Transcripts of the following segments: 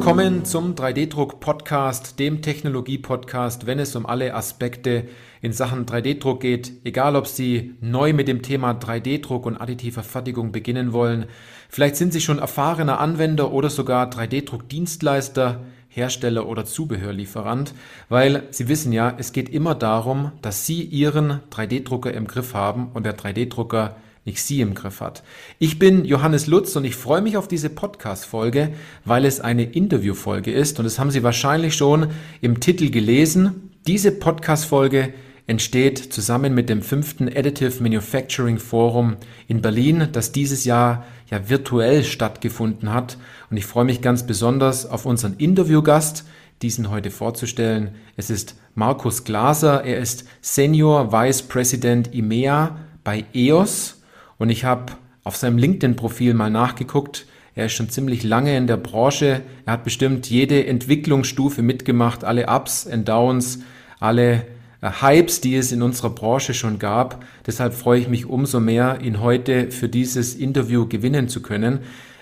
Willkommen zum 3D-Druck-Podcast, dem Technologie-Podcast, wenn es um alle Aspekte in Sachen 3D-Druck geht. Egal, ob Sie neu mit dem Thema 3D-Druck und additiver Fertigung beginnen wollen. Vielleicht sind Sie schon erfahrener Anwender oder sogar 3D-Druck-Dienstleister, Hersteller oder Zubehörlieferant, weil Sie wissen ja, es geht immer darum, dass Sie Ihren 3D-Drucker im Griff haben und der 3D-Drucker nicht Sie im Griff hat. Ich bin Johannes Lutz und ich freue mich auf diese Podcast-Folge, weil es eine Interview-Folge ist und das haben Sie wahrscheinlich schon im Titel gelesen. Diese Podcast-Folge entsteht zusammen mit dem fünften Additive Manufacturing Forum in Berlin, das dieses Jahr ja virtuell stattgefunden hat. Und ich freue mich ganz besonders auf unseren Interviewgast, diesen heute vorzustellen. Es ist Markus Glaser. Er ist Senior Vice President IMEA bei EOS und ich habe auf seinem LinkedIn-Profil mal nachgeguckt. Er ist schon ziemlich lange in der Branche. Er hat bestimmt jede Entwicklungsstufe mitgemacht, alle Ups und Downs, alle äh, Hypes, die es in unserer Branche schon gab. Deshalb freue ich mich umso mehr, ihn heute für dieses Interview gewinnen zu können.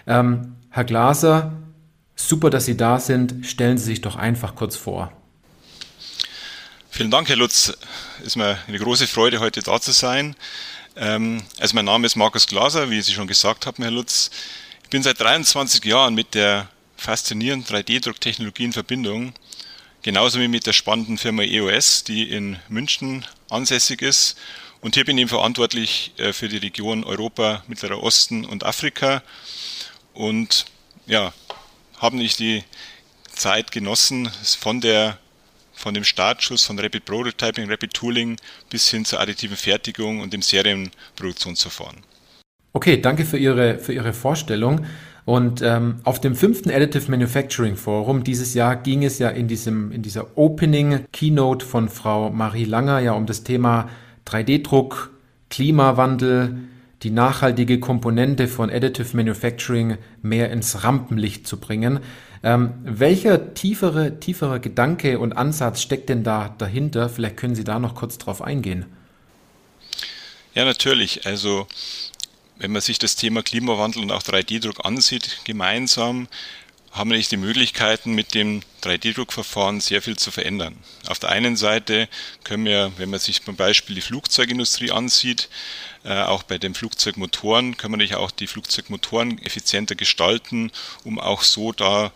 Ähm, Herr Glaser, super, dass Sie da sind. Stellen Sie sich doch einfach kurz vor. Vielen Dank, Herr Lutz. Ist mir eine große Freude, heute da zu sein. Ähm, also mein Name ist Markus Glaser, wie Sie schon gesagt haben, Herr Lutz. Ich bin seit 23 Jahren mit der faszinierenden 3D-Drucktechnologie in Verbindung, genauso wie mit der spannenden Firma EOS, die in München ansässig ist. Und hier bin ich verantwortlich äh, für die Region Europa, Mittlerer Osten und Afrika. Und ja, habe nicht die Zeit genossen, von der von dem Startschuss von Rapid Prototyping, Rapid Tooling bis hin zur additiven Fertigung und dem Serienproduktionsverfahren. Okay, danke für Ihre, für Ihre Vorstellung. Und ähm, auf dem fünften Additive Manufacturing Forum dieses Jahr ging es ja in, diesem, in dieser Opening Keynote von Frau Marie Langer ja um das Thema 3D-Druck, Klimawandel, die nachhaltige Komponente von Additive Manufacturing mehr ins Rampenlicht zu bringen. Ähm, welcher tiefere, tiefere Gedanke und Ansatz steckt denn da dahinter? Vielleicht können Sie da noch kurz drauf eingehen. Ja, natürlich. Also, wenn man sich das Thema Klimawandel und auch 3D-Druck ansieht, gemeinsam, haben wir die Möglichkeiten, mit dem 3D-Druckverfahren sehr viel zu verändern. Auf der einen Seite können wir, wenn man sich zum Beispiel die Flugzeugindustrie ansieht, äh, auch bei den Flugzeugmotoren kann man natürlich auch die Flugzeugmotoren effizienter gestalten, um auch so da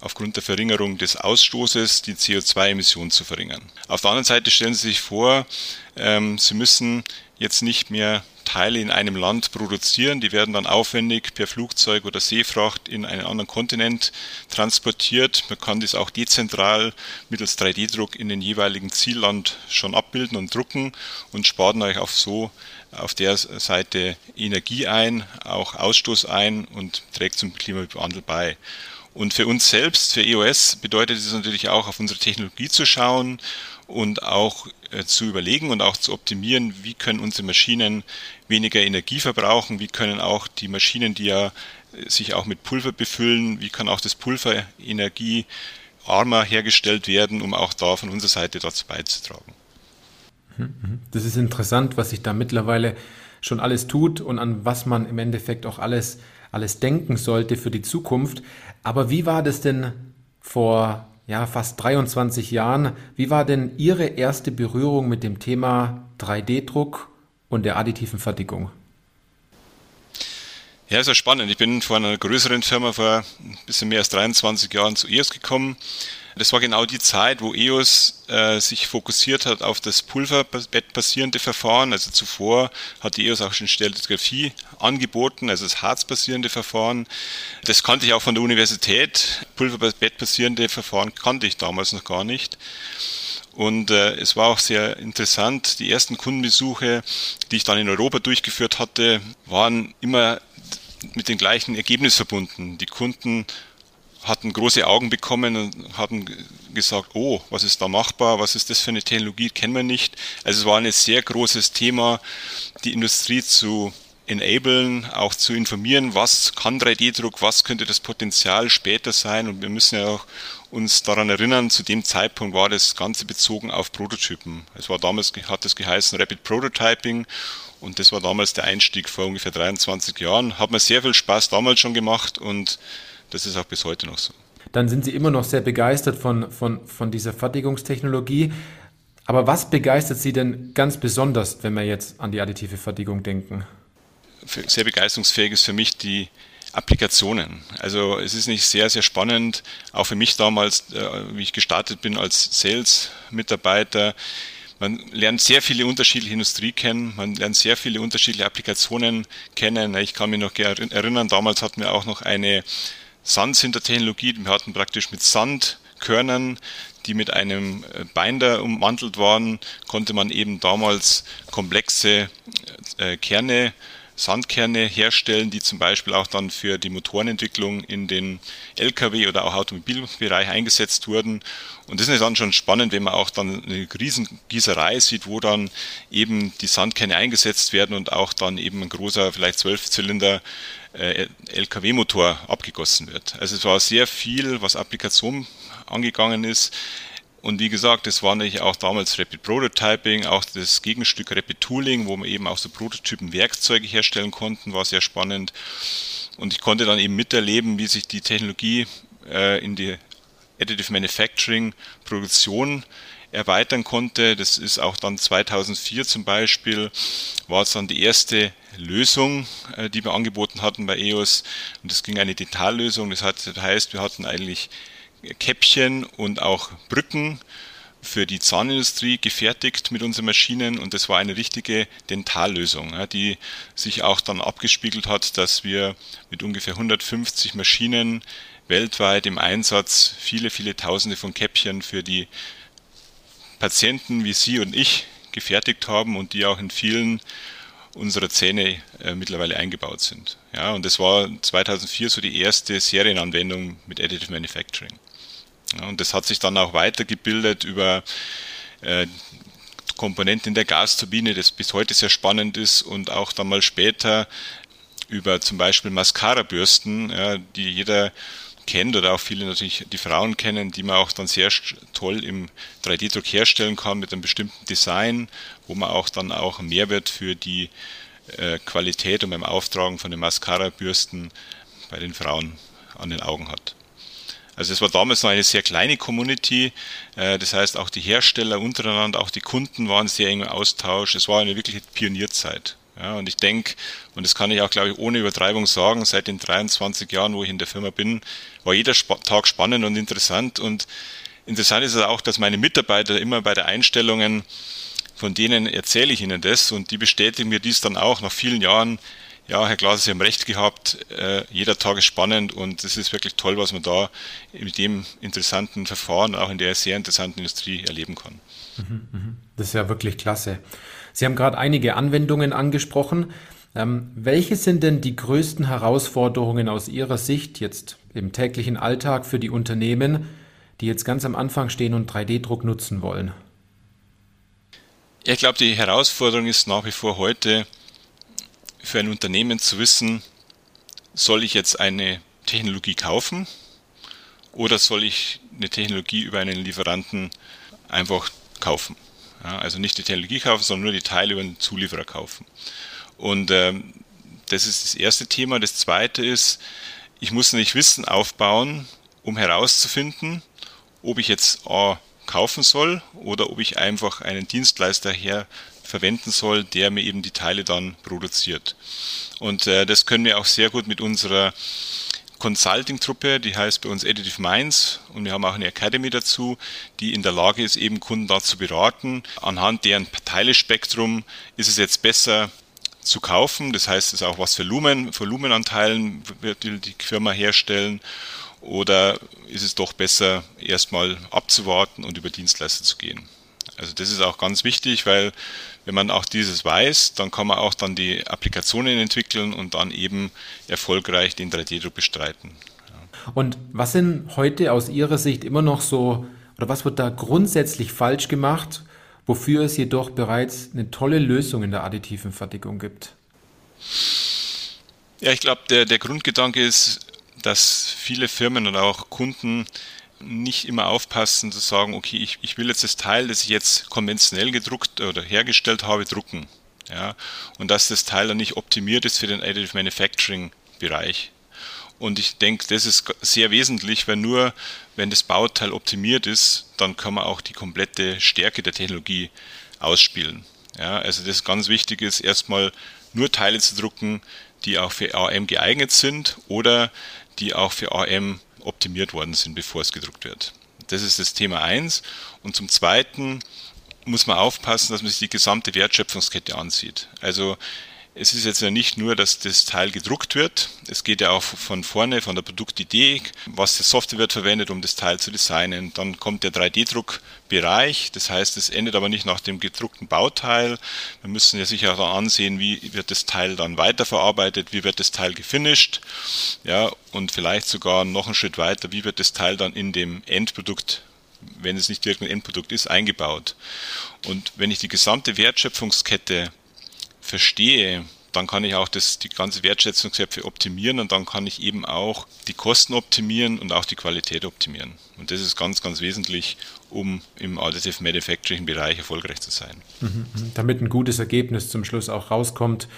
aufgrund der Verringerung des Ausstoßes die CO2-Emissionen zu verringern. Auf der anderen Seite stellen Sie sich vor, ähm, Sie müssen jetzt nicht mehr Teile in einem Land produzieren. Die werden dann aufwendig per Flugzeug oder Seefracht in einen anderen Kontinent transportiert. Man kann das auch dezentral mittels 3D-Druck in den jeweiligen Zielland schon abbilden und drucken und spart euch auf so auf der Seite Energie ein, auch Ausstoß ein und trägt zum Klimawandel bei. Und für uns selbst, für EOS, bedeutet es natürlich auch, auf unsere Technologie zu schauen und auch äh, zu überlegen und auch zu optimieren, wie können unsere Maschinen weniger Energie verbrauchen, wie können auch die Maschinen, die ja äh, sich auch mit Pulver befüllen, wie kann auch das Pulver energiearmer hergestellt werden, um auch da von unserer Seite dazu beizutragen. Mhm, mhm. Das ist interessant, was sich da mittlerweile schon alles tut und an was man im Endeffekt auch alles, alles denken sollte für die Zukunft. Aber wie war das denn vor ja, fast 23 Jahren? Wie war denn Ihre erste Berührung mit dem Thema 3D-Druck und der additiven Fertigung? Ja, ist ja spannend. Ich bin von einer größeren Firma vor ein bisschen mehr als 23 Jahren zu EOS gekommen. Das war genau die Zeit, wo EOS äh, sich fokussiert hat auf das Pulverbett-basierende Verfahren. Also zuvor hat EOS auch schon Stereographie angeboten, also das Harz-basierende Verfahren. Das kannte ich auch von der Universität. Pulverbett-basierende Verfahren kannte ich damals noch gar nicht. Und äh, es war auch sehr interessant. Die ersten Kundenbesuche, die ich dann in Europa durchgeführt hatte, waren immer mit dem gleichen Ergebnis verbunden. Die Kunden hatten große Augen bekommen und hatten gesagt, oh, was ist da machbar, was ist das für eine Technologie, kennen wir nicht. Also es war ein sehr großes Thema, die Industrie zu enablen, auch zu informieren, was kann 3D-Druck, was könnte das Potenzial später sein und wir müssen ja auch uns daran erinnern, zu dem Zeitpunkt war das Ganze bezogen auf Prototypen. Es war damals, hat es geheißen Rapid Prototyping und das war damals der Einstieg vor ungefähr 23 Jahren. Hat mir sehr viel Spaß damals schon gemacht und das ist auch bis heute noch so. dann sind Sie immer noch sehr begeistert von, von, von dieser Fertigungstechnologie. Aber was begeistert Sie denn ganz besonders, wenn wir jetzt an die additive Fertigung denken? Sehr begeisterungsfähig ist für mich die Applikationen. Also es ist nicht sehr, sehr spannend, auch für mich damals, äh, wie ich gestartet bin als Sales-Mitarbeiter. Man lernt sehr viele unterschiedliche Industrie kennen, man lernt sehr viele unterschiedliche Applikationen kennen. Ich kann mich noch erinnern, damals hatten wir auch noch eine Sandsintertechnologie. Wir hatten praktisch mit Sandkörnern, die mit einem äh, Binder ummantelt waren, konnte man eben damals komplexe äh, Kerne Sandkerne herstellen, die zum Beispiel auch dann für die Motorenentwicklung in den Lkw oder auch Automobilbereich eingesetzt wurden. Und das ist dann schon spannend, wenn man auch dann eine Riesengießerei sieht, wo dann eben die Sandkerne eingesetzt werden und auch dann eben ein großer, vielleicht Zwölfzylinder äh, Lkw-Motor abgegossen wird. Also es war sehr viel, was Applikation angegangen ist. Und wie gesagt, das war natürlich auch damals Rapid Prototyping, auch das Gegenstück Rapid Tooling, wo man eben auch so Prototypen Werkzeuge herstellen konnten, war sehr spannend. Und ich konnte dann eben miterleben, wie sich die Technologie äh, in die Additive Manufacturing Produktion erweitern konnte. Das ist auch dann 2004 zum Beispiel, war es dann die erste Lösung, äh, die wir angeboten hatten bei EOS. Und das ging eine Detaillösung. Das heißt, wir hatten eigentlich Käppchen und auch Brücken für die Zahnindustrie gefertigt mit unseren Maschinen und das war eine richtige Dentallösung, die sich auch dann abgespiegelt hat, dass wir mit ungefähr 150 Maschinen weltweit im Einsatz viele, viele Tausende von Käppchen für die Patienten wie Sie und ich gefertigt haben und die auch in vielen unserer Zähne äh, mittlerweile eingebaut sind. Ja, und das war 2004 so die erste Serienanwendung mit Additive Manufacturing. Ja, und das hat sich dann auch weitergebildet über äh, Komponenten in der Gasturbine, das bis heute sehr spannend ist und auch dann mal später über zum Beispiel Mascara-Bürsten, ja, die jeder kennt oder auch viele natürlich die Frauen kennen, die man auch dann sehr toll im 3D-Druck herstellen kann mit einem bestimmten Design, wo man auch dann auch einen Mehrwert für die äh, Qualität und beim Auftragen von den Mascara-Bürsten bei den Frauen an den Augen hat. Also es war damals noch eine sehr kleine Community, äh, das heißt auch die Hersteller untereinander, auch die Kunden waren sehr eng im Austausch. Es war eine wirkliche Pionierzeit. Ja, und ich denke, und das kann ich auch, glaube ich, ohne Übertreibung sagen, seit den 23 Jahren, wo ich in der Firma bin, war jeder Tag spannend und interessant. Und interessant ist es auch, dass meine Mitarbeiter immer bei der Einstellungen, von denen erzähle ich ihnen das und die bestätigen mir dies dann auch nach vielen Jahren, ja, Herr Glaser, Sie haben recht gehabt, äh, jeder Tag ist spannend und es ist wirklich toll, was man da mit dem interessanten Verfahren, auch in der sehr interessanten Industrie erleben kann. Mhm, mhm. Das ist ja wirklich klasse. Sie haben gerade einige Anwendungen angesprochen. Ähm, welche sind denn die größten Herausforderungen aus Ihrer Sicht jetzt im täglichen Alltag für die Unternehmen, die jetzt ganz am Anfang stehen und 3D-Druck nutzen wollen? Ich glaube, die Herausforderung ist nach wie vor heute, für ein Unternehmen zu wissen, soll ich jetzt eine Technologie kaufen oder soll ich eine Technologie über einen Lieferanten einfach kaufen. Ja, also nicht die Technologie kaufen, sondern nur die Teile über einen Zulieferer kaufen. Und ähm, das ist das erste Thema. Das zweite ist, ich muss nicht Wissen aufbauen, um herauszufinden, ob ich jetzt A kaufen soll oder ob ich einfach einen Dienstleister her verwenden soll, der mir eben die Teile dann produziert. Und äh, das können wir auch sehr gut mit unserer Consulting-Truppe, die heißt bei uns Additive Minds und wir haben auch eine Academy dazu, die in der Lage ist, eben Kunden da zu beraten. Anhand deren Teilespektrum ist es jetzt besser zu kaufen, das heißt, es ist auch was für Lumen, Volumenanteilen wird die Firma herstellen oder ist es doch besser, erstmal abzuwarten und über Dienstleister zu gehen. Also das ist auch ganz wichtig, weil wenn man auch dieses weiß, dann kann man auch dann die Applikationen entwickeln und dann eben erfolgreich den 3D-Druck bestreiten. Ja. Und was sind heute aus Ihrer Sicht immer noch so, oder was wird da grundsätzlich falsch gemacht, wofür es jedoch bereits eine tolle Lösung in der additiven Fertigung gibt? Ja, ich glaube, der, der Grundgedanke ist, dass viele Firmen und auch Kunden nicht immer aufpassen zu sagen, okay, ich, ich will jetzt das Teil, das ich jetzt konventionell gedruckt oder hergestellt habe, drucken. Ja, und dass das Teil dann nicht optimiert ist für den Additive Manufacturing Bereich. Und ich denke, das ist sehr wesentlich, weil nur wenn das Bauteil optimiert ist, dann kann man auch die komplette Stärke der Technologie ausspielen. Ja, also das ganz wichtig ist, erstmal nur Teile zu drucken, die auch für AM geeignet sind oder die auch für AM optimiert worden sind, bevor es gedruckt wird. Das ist das Thema 1. Und zum Zweiten muss man aufpassen, dass man sich die gesamte Wertschöpfungskette ansieht. Also es ist jetzt ja nicht nur, dass das Teil gedruckt wird, es geht ja auch von vorne, von der Produktidee, was die Software wird verwendet, um das Teil zu designen. Dann kommt der 3D-Druckbereich, das heißt, es endet aber nicht nach dem gedruckten Bauteil. Wir müssen ja sicher auch ansehen, wie wird das Teil dann weiterverarbeitet, wie wird das Teil gefinisht, ja, und vielleicht sogar noch einen Schritt weiter, wie wird das Teil dann in dem Endprodukt wenn es nicht direkt ein Endprodukt ist, eingebaut. Und wenn ich die gesamte Wertschöpfungskette verstehe, dann kann ich auch das, die ganze Wertschätzungskette optimieren und dann kann ich eben auch die Kosten optimieren und auch die Qualität optimieren. Und das ist ganz, ganz wesentlich, um im Additive Manufacturing Bereich erfolgreich zu sein. Mhm, mhm. damit ein gutes Ergebnis zum Schluss auch rauskommt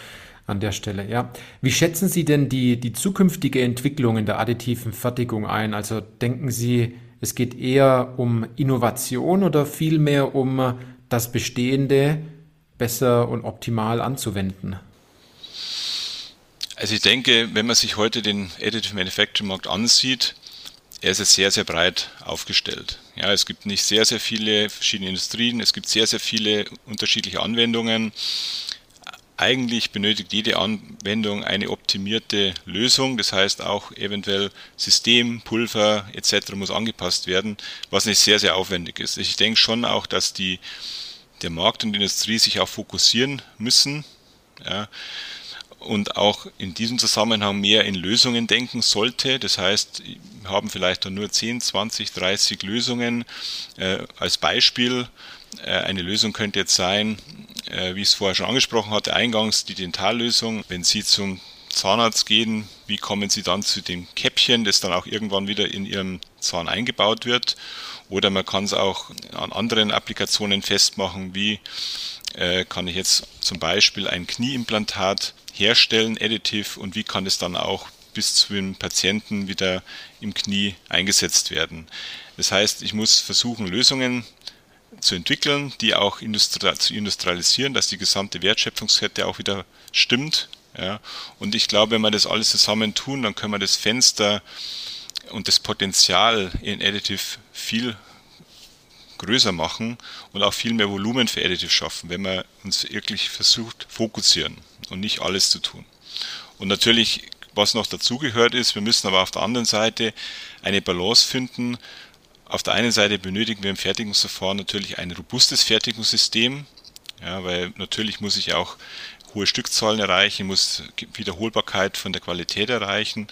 an der Stelle. Ja. Wie schätzen Sie denn die, die zukünftige Entwicklung in der additiven Fertigung ein? Also denken Sie, es geht eher um Innovation oder vielmehr um das Bestehende besser und optimal anzuwenden? Also ich denke, wenn man sich heute den Additive Manufacturing Markt ansieht, er ist jetzt sehr, sehr breit aufgestellt. Ja, es gibt nicht sehr, sehr viele verschiedene Industrien, es gibt sehr, sehr viele unterschiedliche Anwendungen. Eigentlich benötigt jede Anwendung eine optimierte Lösung, das heißt auch eventuell System, Pulver etc. muss angepasst werden, was nicht sehr, sehr aufwendig ist. Ich denke schon auch, dass die der Markt und die Industrie sich auch fokussieren müssen. Ja, und auch in diesem Zusammenhang mehr in Lösungen denken sollte. Das heißt, wir haben vielleicht nur 10, 20, 30 Lösungen. Äh, als Beispiel, äh, eine Lösung könnte jetzt sein, äh, wie ich es vorher schon angesprochen hatte, eingangs die Dentallösung. Wenn Sie zum Zahnarzt gehen, wie kommen Sie dann zu dem Käppchen, das dann auch irgendwann wieder in Ihrem Zahn eingebaut wird? Oder man kann es auch an anderen Applikationen festmachen, wie äh, kann ich jetzt zum Beispiel ein Knieimplantat herstellen, additiv, und wie kann es dann auch bis zu dem Patienten wieder im Knie eingesetzt werden. Das heißt, ich muss versuchen, Lösungen zu entwickeln, die auch industri zu industrialisieren, dass die gesamte Wertschöpfungskette auch wieder stimmt. Ja. Und ich glaube, wenn wir das alles zusammen tun, dann können wir das Fenster und das Potenzial in Additive viel größer machen und auch viel mehr Volumen für Additive schaffen, wenn man uns wirklich versucht, fokussieren und nicht alles zu tun. Und natürlich, was noch dazugehört ist, wir müssen aber auf der anderen Seite eine Balance finden. Auf der einen Seite benötigen wir im Fertigungsverfahren natürlich ein robustes Fertigungssystem, ja, weil natürlich muss ich auch hohe Stückzahlen erreichen, muss Wiederholbarkeit von der Qualität erreichen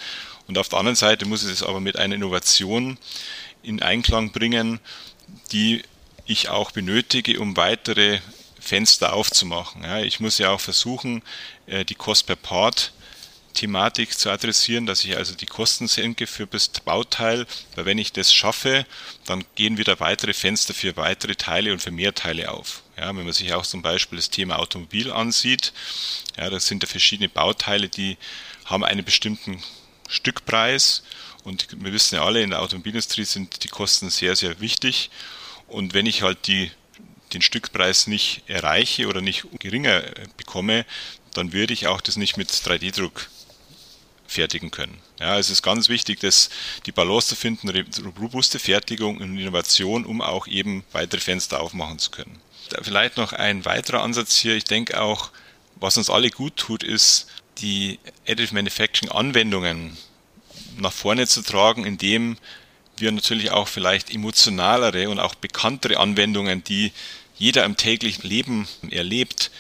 und auf der anderen Seite muss ich es aber mit einer Innovation in Einklang bringen, die ich auch benötige, um weitere Fenster aufzumachen. Ja, ich muss ja auch versuchen, äh, die Cost per Part Thematik zu adressieren, dass ich also die Kosten senke für das Bauteil, weil wenn ich das schaffe, dann gehen wieder weitere Fenster für weitere Teile und für mehr Teile auf. Ja, wenn man sich auch zum Beispiel das Thema Automobil ansieht, ja, das sind ja verschiedene Bauteile, die haben einen bestimmten Stückpreis. Und wir wissen ja alle, in der Automobilindustrie sind die Kosten sehr, sehr wichtig. Und wenn ich halt die, den Stückpreis nicht erreiche oder nicht geringer bekomme, dann würde ich auch das nicht mit 3D-Druck fertigen können. Ja, es ist ganz wichtig, dass die Balance zu finden, robuste Fertigung und Innovation, um auch eben weitere Fenster aufmachen zu können. Vielleicht noch ein weiterer Ansatz hier. Ich denke auch, was uns alle gut tut, ist, die Additive Manufacturing Anwendungen nach vorne zu tragen, indem wir natürlich auch vielleicht emotionalere und auch bekanntere Anwendungen, die jeder im täglichen Leben erlebt,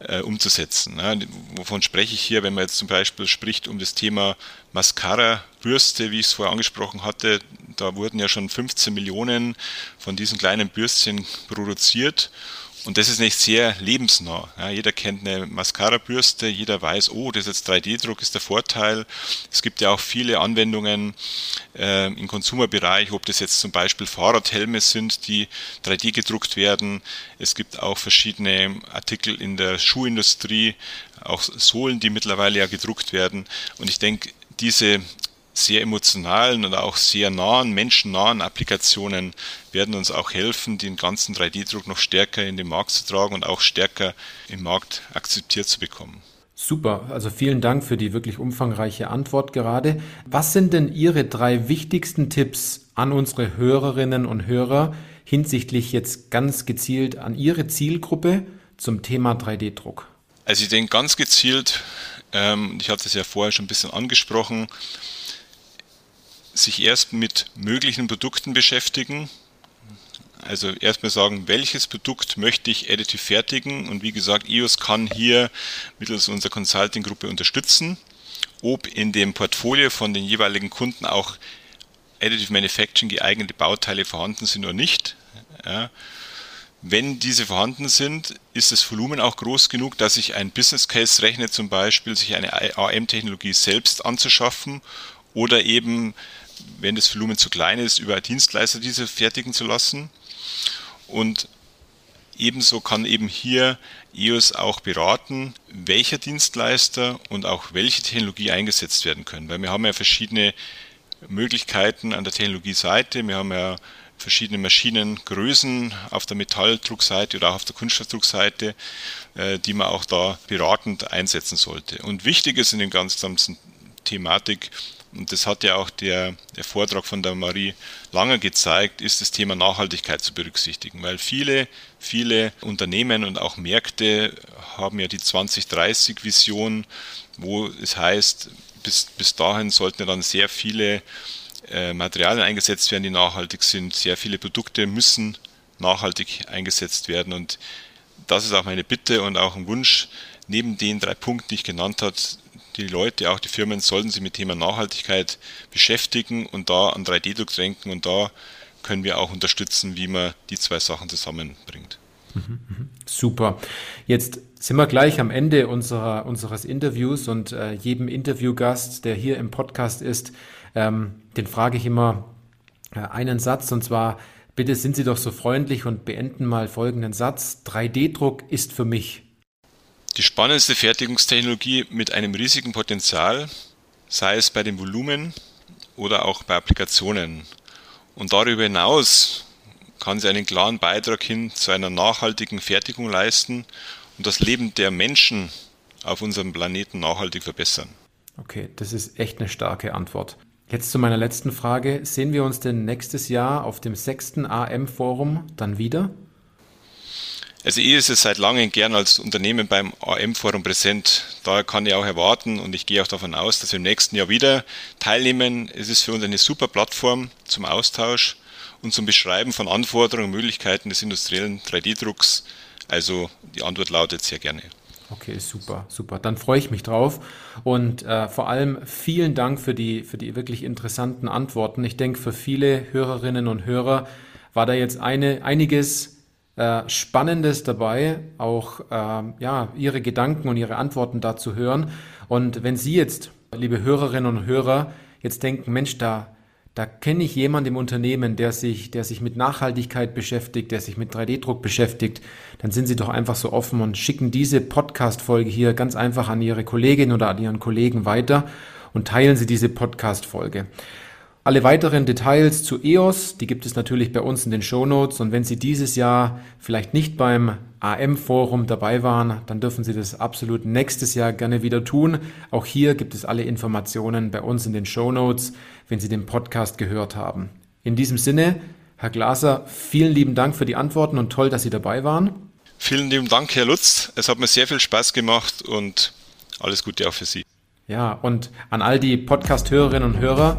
äh, umzusetzen. Ne? Wovon spreche ich hier, wenn man jetzt zum Beispiel spricht um das Thema Mascara-Bürste, wie ich es vorher angesprochen hatte, da wurden ja schon 15 Millionen von diesen kleinen Bürstchen produziert und das ist nicht sehr lebensnah. Ja, jeder kennt eine Mascara-Bürste, jeder weiß, oh, das ist jetzt 3D-Druck, ist der Vorteil. Es gibt ja auch viele Anwendungen äh, im Konsumerbereich, ob das jetzt zum Beispiel Fahrradhelme sind, die 3D gedruckt werden. Es gibt auch verschiedene Artikel in der Schuhindustrie, auch Sohlen, die mittlerweile ja gedruckt werden. Und ich denke, diese sehr emotionalen und auch sehr nahen, menschennahen Applikationen werden uns auch helfen, den ganzen 3D-Druck noch stärker in den Markt zu tragen und auch stärker im Markt akzeptiert zu bekommen. Super, also vielen Dank für die wirklich umfangreiche Antwort gerade. Was sind denn Ihre drei wichtigsten Tipps an unsere Hörerinnen und Hörer hinsichtlich jetzt ganz gezielt an Ihre Zielgruppe zum Thema 3D-Druck? Also ich denke ganz gezielt, ähm, ich hatte es ja vorher schon ein bisschen angesprochen, sich erst mit möglichen Produkten beschäftigen, also erstmal sagen, welches Produkt möchte ich additiv fertigen und wie gesagt, EOS kann hier mittels unserer Consulting-Gruppe unterstützen, ob in dem Portfolio von den jeweiligen Kunden auch Additive Manufacturing geeignete Bauteile vorhanden sind oder nicht. Ja. Wenn diese vorhanden sind, ist das Volumen auch groß genug, dass ich ein Business Case rechne, zum Beispiel sich eine AM-Technologie selbst anzuschaffen oder eben, wenn das Volumen zu klein ist, über Dienstleister diese fertigen zu lassen. Und ebenso kann eben hier EOS auch beraten, welcher Dienstleister und auch welche Technologie eingesetzt werden können. Weil wir haben ja verschiedene Möglichkeiten an der Technologieseite. Wir haben ja verschiedene Maschinengrößen auf der Metalldruckseite oder auch auf der Kunststoffdruckseite, äh, die man auch da beratend einsetzen sollte. Und wichtig ist in dem ganzen Thematik, und das hat ja auch der, der Vortrag von der Marie Langer gezeigt, ist das Thema Nachhaltigkeit zu berücksichtigen, weil viele, viele Unternehmen und auch Märkte haben ja die 2030-Vision, wo es heißt, bis, bis dahin sollten ja dann sehr viele äh, Materialien eingesetzt werden, die nachhaltig sind. Sehr viele Produkte müssen nachhaltig eingesetzt werden und das ist auch meine Bitte und auch ein Wunsch, neben den drei Punkten, die ich genannt habe, die Leute, auch die Firmen, sollten sich mit Thema Nachhaltigkeit beschäftigen und da an 3D-Druck denken und da können wir auch unterstützen, wie man die zwei Sachen zusammenbringt. Super. Jetzt sind wir gleich am Ende unserer, unseres Interviews und äh, jedem Interviewgast, der hier im Podcast ist, ähm, den frage ich immer äh, einen Satz und zwar, bitte sind Sie doch so freundlich und beenden mal folgenden Satz. 3D-Druck ist für mich die spannendste Fertigungstechnologie mit einem riesigen Potenzial, sei es bei dem Volumen oder auch bei Applikationen. Und darüber hinaus kann sie einen klaren Beitrag hin zu einer nachhaltigen Fertigung leisten und das Leben der Menschen auf unserem Planeten nachhaltig verbessern. Okay, das ist echt eine starke Antwort. Jetzt zu meiner letzten Frage. Sehen wir uns denn nächstes Jahr auf dem sechsten AM-Forum dann wieder? Also ich ist es seit langem gern als Unternehmen beim AM-Forum präsent. Daher kann ich auch erwarten und ich gehe auch davon aus, dass wir im nächsten Jahr wieder teilnehmen. Es ist für uns eine super Plattform zum Austausch und zum Beschreiben von Anforderungen und Möglichkeiten des industriellen 3D-Drucks. Also die Antwort lautet sehr gerne. Okay, super, super. Dann freue ich mich drauf. Und äh, vor allem vielen Dank für die, für die wirklich interessanten Antworten. Ich denke, für viele Hörerinnen und Hörer war da jetzt eine, einiges äh, Spannendes dabei, auch äh, ja, Ihre Gedanken und Ihre Antworten dazu hören. Und wenn Sie jetzt, liebe Hörerinnen und Hörer, jetzt denken, Mensch, da, da kenne ich jemanden im Unternehmen, der sich, der sich mit Nachhaltigkeit beschäftigt, der sich mit 3D-Druck beschäftigt, dann sind Sie doch einfach so offen und schicken diese Podcast-Folge hier ganz einfach an Ihre Kollegin oder an Ihren Kollegen weiter und teilen Sie diese Podcast-Folge. Alle weiteren Details zu EOS, die gibt es natürlich bei uns in den Show Notes. Und wenn Sie dieses Jahr vielleicht nicht beim AM-Forum dabei waren, dann dürfen Sie das absolut nächstes Jahr gerne wieder tun. Auch hier gibt es alle Informationen bei uns in den Show Notes, wenn Sie den Podcast gehört haben. In diesem Sinne, Herr Glaser, vielen lieben Dank für die Antworten und toll, dass Sie dabei waren. Vielen lieben Dank, Herr Lutz. Es hat mir sehr viel Spaß gemacht und alles Gute auch für Sie. Ja, und an all die Podcast-Hörerinnen und Hörer,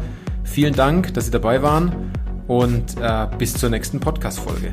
Vielen Dank, dass Sie dabei waren und äh, bis zur nächsten Podcast-Folge.